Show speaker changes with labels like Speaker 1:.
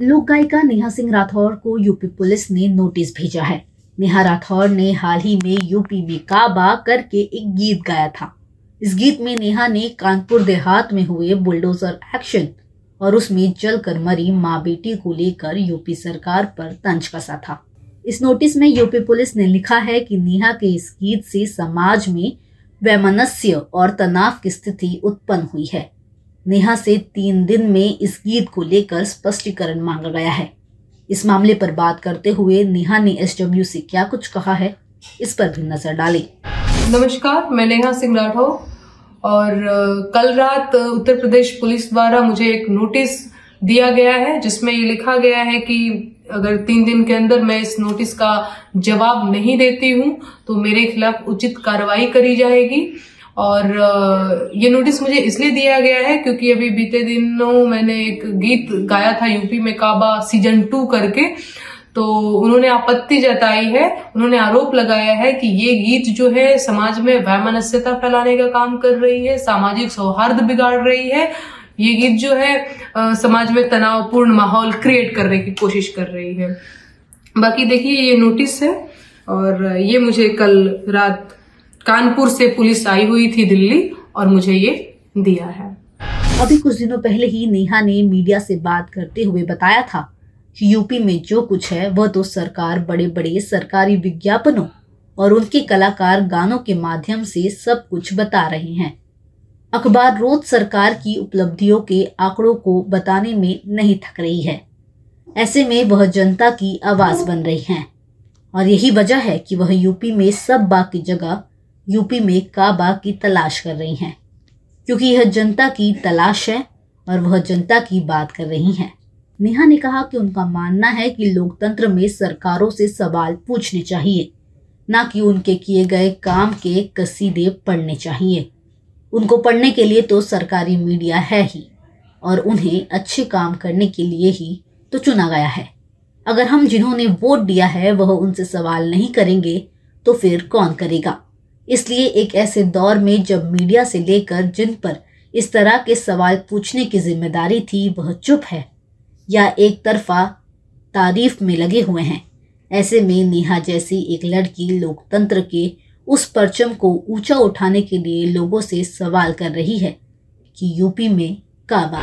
Speaker 1: लोक गायिका नेहा सिंह राठौर को यूपी पुलिस ने नोटिस भेजा है। नेहा राठौर ने हाल ही में यूपी में काबा करके एक गीत गाया था। इस गीत में नेहा ने कानपुर देहात में हुए बुलडोजर एक्शन और उसमें जलकर मरी माँ बेटी को लेकर यूपी सरकार पर तंज कसा था। इस नोटिस में यूपी पुलिस ने लिखा है कि नेहा के इस गीत से समाज में वैमनस्य और तनाव की स्थिति उत्पन्न हुई है। नेहा से तीन दिन में इस गीत को लेकर स्पष्टीकरण मांगा गया है। इस मामले पर बात करते हुए नेहा ने एस से क्या कुछ कहा है, इस पर भी नज़र डाली।
Speaker 2: नमस्कार, मैं नेहा सिंह राठौर और कल रात उत्तर प्रदेश पुलिस द्वारा मुझे एक नोटिस दिया गया है, जिसमें ये लिखा गया है कि अगर तीन दिन के अंदर मैं इस नोटिस का जवाब नहीं देती हूँ तो मेरे खिलाफ उचित कार्रवाई करी जाएगी। और ये नोटिस मुझे इसलिए दिया गया है क्योंकि अभी बीते दिनों मैंने एक गीत गाया था यूपी में काबा सीज़न टू करके। तो उन्होंने आपत्ति जताई है, उन्होंने आरोप लगाया है कि ये गीत जो है समाज में वैमनस्यता फैलाने का काम कर रही है, सामाजिक सौहार्द बिगाड़ रही है। ये गीत जो है समाज में तनावपूर्ण माहौल क्रिएट करने की कोशिश कर रही है। बाकी देखिए ये नोटिस है और ये मुझे कल रात कानपुर से पुलिस आई हुई थी दिल्ली और मुझे ये दिया है।
Speaker 1: अभी कुछ दिनों पहले ही नेहा ने मीडिया से बात करते हुए बताया था कि यूपी में जो कुछ है, वह तो सरकार बड़े बड़े सरकारी विज्ञापनों और उनके कलाकार गानों के माध्यम से सब कुछ बता रहे हैं। अखबार रोज सरकार की उपलब्धियों के आंकड़ों को बताने में नहीं थक रही है। ऐसे में वह जनता की आवाज़ बन रही है और यही वजह है कि वह यूपी में सब बाकी जगह यूपी में काबा की तलाश कर रही हैं, क्योंकि यह जनता की तलाश है और वह जनता की बात कर रही हैं। नेहा ने कहा कि उनका मानना है कि लोकतंत्र में सरकारों से सवाल पूछने चाहिए, न कि उनके किए गए काम के कसीदे पढ़ने चाहिए। उनको पढ़ने के लिए तो सरकारी मीडिया है ही, और उन्हें अच्छे काम करने के लिए ही तो चुना गया है। अगर हम जिन्होंने वोट दिया है, वह उनसे सवाल नहीं करेंगे तो फिर कौन करेगा? इसलिए एक ऐसे दौर में जब मीडिया से लेकर जिन पर इस तरह के सवाल पूछने की ज़िम्मेदारी थी, वह चुप है या एक तरफा तारीफ़ में लगे हुए हैं। ऐसे में नेहा जैसी एक लड़की लोकतंत्र के उस परचम को ऊँचा उठाने के लिए लोगों से सवाल कर रही है कि यूपी में काबा